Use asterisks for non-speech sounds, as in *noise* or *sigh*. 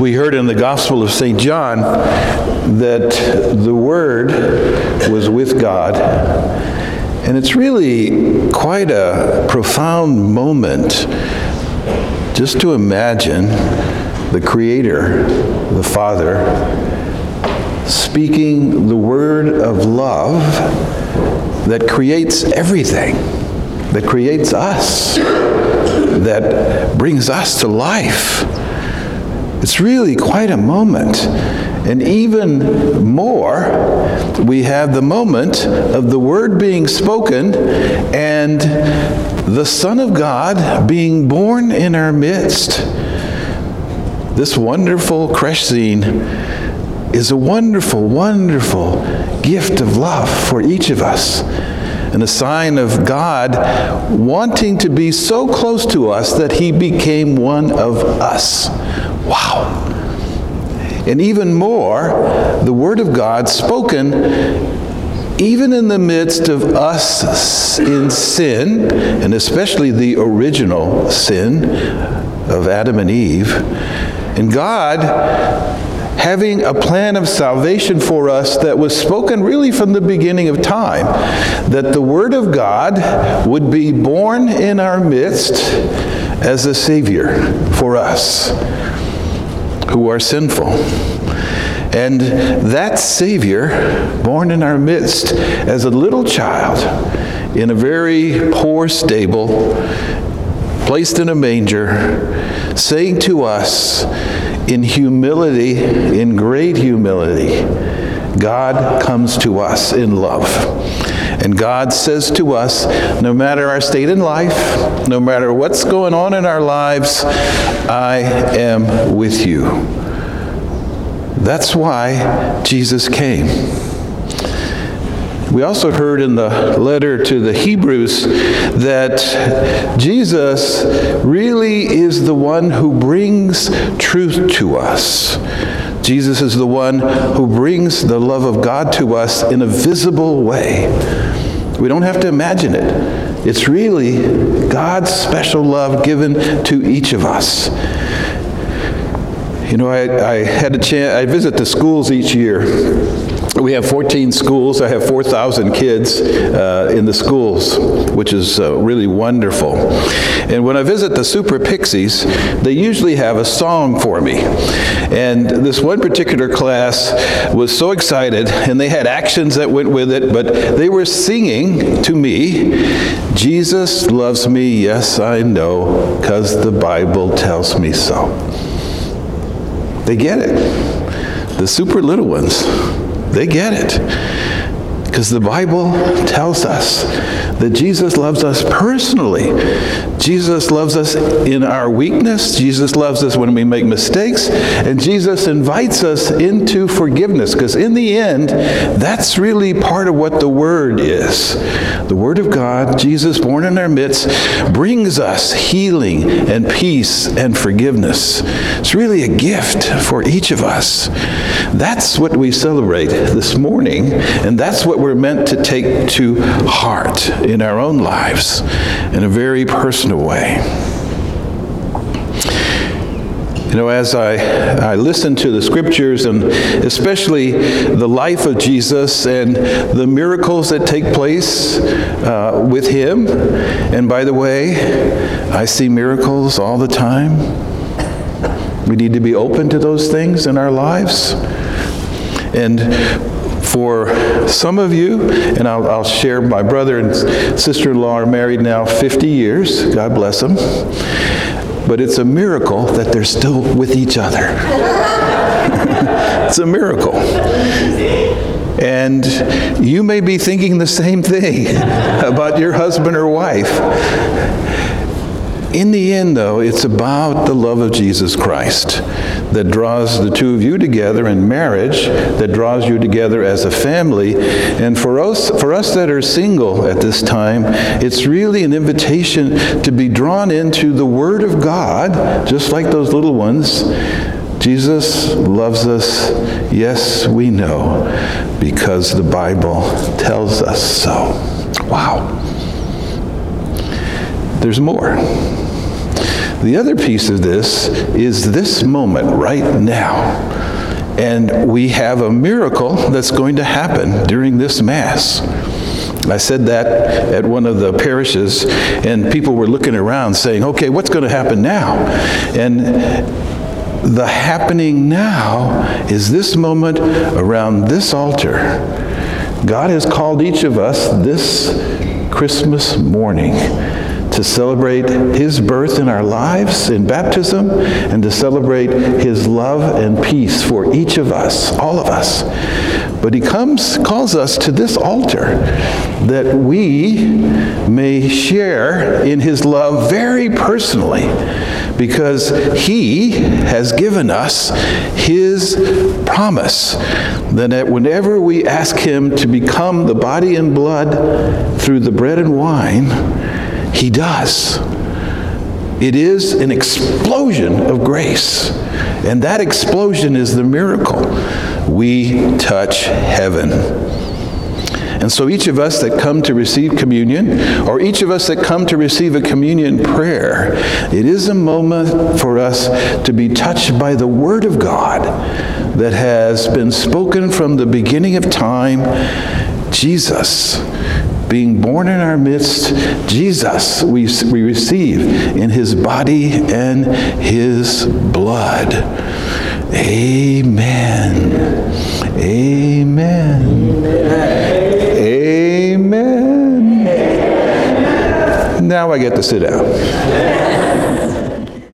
We heard in the Gospel of St. John that the Word was with God. And it's really quite a profound moment just to imagine the Creator, the Father, speaking the word of love that creates everything, that creates us, that brings us to life. It's really quite a moment. And even more, we have the moment of the word being spoken and the Son of God being born in our midst. This wonderful creche scene is a wonderful, wonderful gift of love for each of us and a sign of God wanting to be so close to us that he became one of us. Wow. And even more, the Word of God spoken even in the midst of us in sin, and especially the original sin of Adam and Eve, and God having a plan of salvation for us that was spoken really from the beginning of time, that the Word of God would be born in our midst as a Savior for us who are sinful. And that Savior, born in our midst as a little child in a very poor stable, placed in a manger, saying to us in humility, in great humility, God comes to us in love. And God says to us, no matter our state in life, no matter what's going on in our lives, I am with you. That's why Jesus came. We also heard in the letter to the Hebrews that Jesus really is the one who brings truth to us. Jesus is the one who brings the love of God to us in a visible way. We don't have to imagine it. It's really God's special love given to each of us. You know, I, I had a chance, I visit the schools each year. We have 14 schools. I have 4,000 kids uh, in the schools, which is uh, really wonderful. And when I visit the Super Pixies, they usually have a song for me. And this one particular class was so excited, and they had actions that went with it, but they were singing to me, Jesus loves me, yes, I know, because the Bible tells me so. They get it. The super little ones, they get it. Because the Bible tells us that Jesus loves us personally. Jesus loves us in our weakness. Jesus loves us when we make mistakes. And Jesus invites us into forgiveness. Because in the end, that's really part of what the Word is. The Word of God, Jesus born in our midst, brings us healing and peace and forgiveness. It's really a gift for each of us. That's what we celebrate this morning, and that's what we're meant to take to heart in our own lives in a very personal way. You know, as I, I listen to the scriptures and especially the life of Jesus and the miracles that take place uh, with him, and by the way, I see miracles all the time. We need to be open to those things in our lives. And for some of you, and I'll, I'll share my brother and sister in law are married now 50 years. God bless them. But it's a miracle that they're still with each other. *laughs* it's a miracle. And you may be thinking the same thing *laughs* about your husband or wife. In the end, though, it's about the love of Jesus Christ that draws the two of you together in marriage, that draws you together as a family. And for us, for us that are single at this time, it's really an invitation to be drawn into the Word of God, just like those little ones. Jesus loves us, yes, we know, because the Bible tells us so. Wow. There's more. The other piece of this is this moment right now. And we have a miracle that's going to happen during this Mass. I said that at one of the parishes, and people were looking around saying, okay, what's going to happen now? And the happening now is this moment around this altar. God has called each of us this Christmas morning to celebrate his birth in our lives in baptism and to celebrate his love and peace for each of us, all of us. But he comes, calls us to this altar that we may share in his love very personally because he has given us his promise that whenever we ask him to become the body and blood through the bread and wine, he does. It is an explosion of grace. And that explosion is the miracle. We touch heaven. And so each of us that come to receive communion, or each of us that come to receive a communion prayer, it is a moment for us to be touched by the Word of God that has been spoken from the beginning of time. Jesus, being born in our midst, Jesus, we, we receive in his body and his blood. Amen. Amen. Amen. Now I get to sit down.